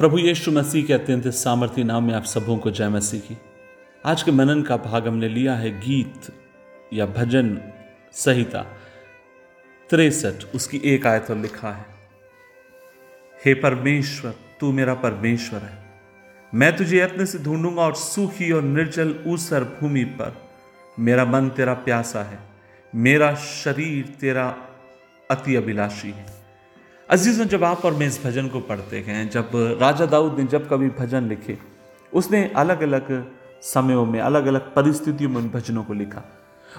प्रभु यीशु मसीह के अत्यंत सामर्थ्य नाम में आप सबों को जय मसीह की। आज के मनन का भाग हमने लिया है गीत या भजन संहिता तिरसठ, उसकी एक आयत पर लिखा है, हे परमेश्वर, तू मेरा परमेश्वर है। मैं तुझे यत्न से ढूंढूँगा और सूखी और निर्जल ऊसर भूमि पर। मेरा मन तेरा प्यासा है, मेरा शरीर तेरा अति अभिलाषी है। अजीजों जब आप और मैं इस भजन को पढ़ते हैं, जब राजा दाऊद ने जब कभी भजन लिखे, उसने अलग अलग समयों में अलग अलग परिस्थितियों में उन भजनों को लिखा।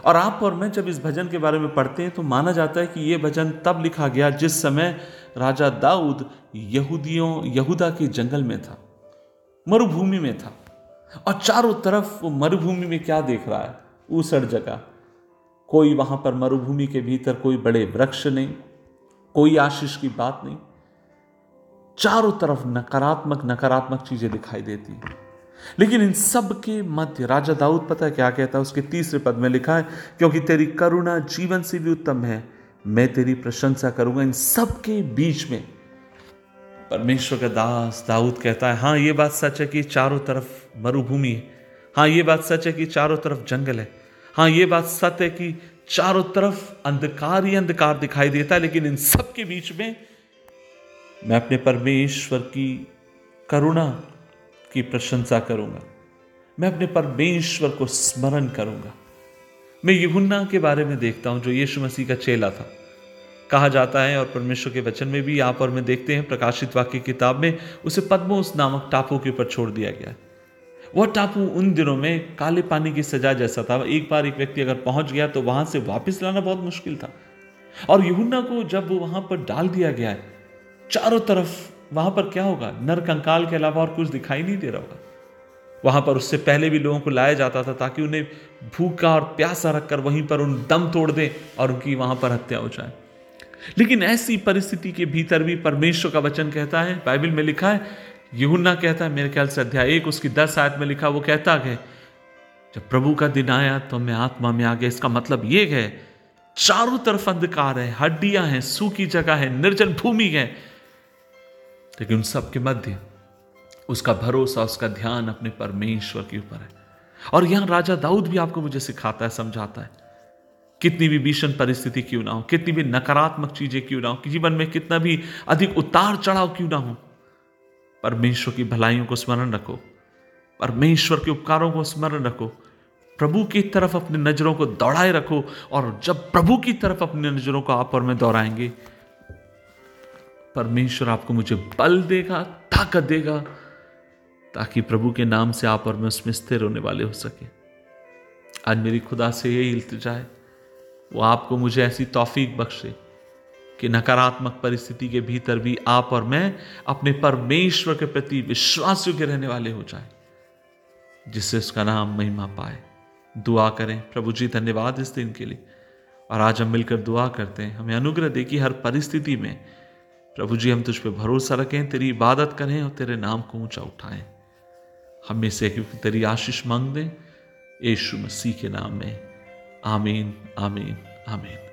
और आप और मैं जब इस भजन के बारे में पढ़ते हैं तो माना जाता है कि ये भजन तब लिखा गया जिस समय राजा दाऊद यहूदियों, यहूदा के जंगल में था, मरुभूमि में था। और चारों तरफ़ वो मरुभूमि में क्या देख रहा है? ऊसड़ जगह। कोई वहाँ पर मरुभूमि के भीतर कोई बड़े वृक्ष नहीं। कोई आशीष की बात नहीं। चारों तरफ़ नकारात्मक नकारात्मक चीज़ें दिखाई देती हैं। लेकिन इन सब के मध्य राजा दाऊद, पता है क्या कहता है? उसके तीसरे पद में लिखा है, क्योंकि तेरी करुणा जीवन से भी उत्तम है, मैं तेरी प्रशंसा करूँगा। इन सब के बीच में परमेश्वर का दास दाऊद कहता है हाँ ये बात सच है कि चारों तरफ़ मरुभूमि है। हाँ ये बात सच है कि चारों तरफ़ जंगल है। हाँ ये बात सत्य है कि चारों तरफ़ अंधकार ही अंधकार दिखाई देता है, लेकिन इन सब के बीच में मैं अपने परमेश्वर की करुणा की प्रशंसा करूँगा। मैं अपने परमेश्वर को स्मरण करूँगा। मैं यहुन्ना के बारे में देखता हूँ, जो यीशु मसीह का चेला था। कहा जाता है, और परमेश्वर के वचन में भी आप और मैं देखते हैं, प्रकाशित वाक्य किताब में, उसे पद्मोस नामक टापू के ऊपर छोड़ दिया गया वह टापू उन दिनों में काले पानी की सजा जैसा था। एक बार एक व्यक्ति अगर पहुँच गया तो वहाँ से वापस लाना बहुत मुश्किल था। और यहुन्ना को जब वहाँ पर डाल दिया गया है, चारों तरफ़ वहाँ पर क्या होगा? नर कंकाल के अलावा और कुछ दिखाई नहीं दे रहा होगा। वहाँ पर उससे पहले भी लोगों को लाया जाता था ताकि उन्हें भूखा और प्यासा रखकर वहीं पर उन दम तोड़ दे और उनकी वहाँ पर हत्या हो जाए। लेकिन ऐसी परिस्थिति के भीतर भी परमेश्वर का वचन कहता है, बाइबल में लिखा है यूना कहता है, मेरे ख्याल से अध्याय एक, उसकी दस आयत में लिखा, वो कहता है, जब प्रभु का दिन आया तो मैं आत्मा में आ गया। इसका मतलब ये है, चारों तरफ़ अंधकार है, हड्डियाँ हैं, सूखी जगह है, निर्जन भूमि है। लेकिन उन सब के मध्य उसका भरोसा, उसका ध्यान अपने परमेश्वर के ऊपर है। और यहाँ राजा दाऊद भी आपको मुझे सिखाता है, समझाता है, कितनी भी भीषण परिस्थिति क्यों ना हो, कितनी भी नकारात्मक चीज़ें क्यों ना हो जीवन में कितना भी अधिक उतार चढ़ाव क्यों ना हो परमेश्वर की भलाइयों को स्मरण रखो, परमेश्वर के उपकारों को स्मरण रखो, प्रभु की तरफ़ अपनी नज़रों को दौड़ाए रखो और जब प्रभु की तरफ़ अपनी नज़रों को आप और मैं दौड़ाएँगे, परमेश्वर आपको मुझे बल देगा, ताकत देगा, ताकि प्रभु के नाम से आप और मैं उसमें स्थिर होने वाले हो सके। आज मेरी खुदा से यही इल्तजा है। वो आपको मुझे ऐसी तौफीक बख्शे। कि नकारात्मक परिस्थिति के भीतर भी आप और मैं अपने परमेश्वर के प्रति विश्वास योग्य रहने वाले हो जाए, जिससे उसका नाम महिमा पाए। दुआ करें। प्रभु जी, धन्यवाद इस दिन के लिए। और आज हम मिलकर दुआ करते हैं। हमें अनुग्रह दे कि हर परिस्थिति में प्रभु जी, हम तुझ पे भरोसा रखें, तेरी इबादत करें और तेरे नाम को ऊँचा उठाएँ। हमें से तेरी आशीष मांग दें। यीशु मसीह के नाम में। आमीन आमीन आमीन।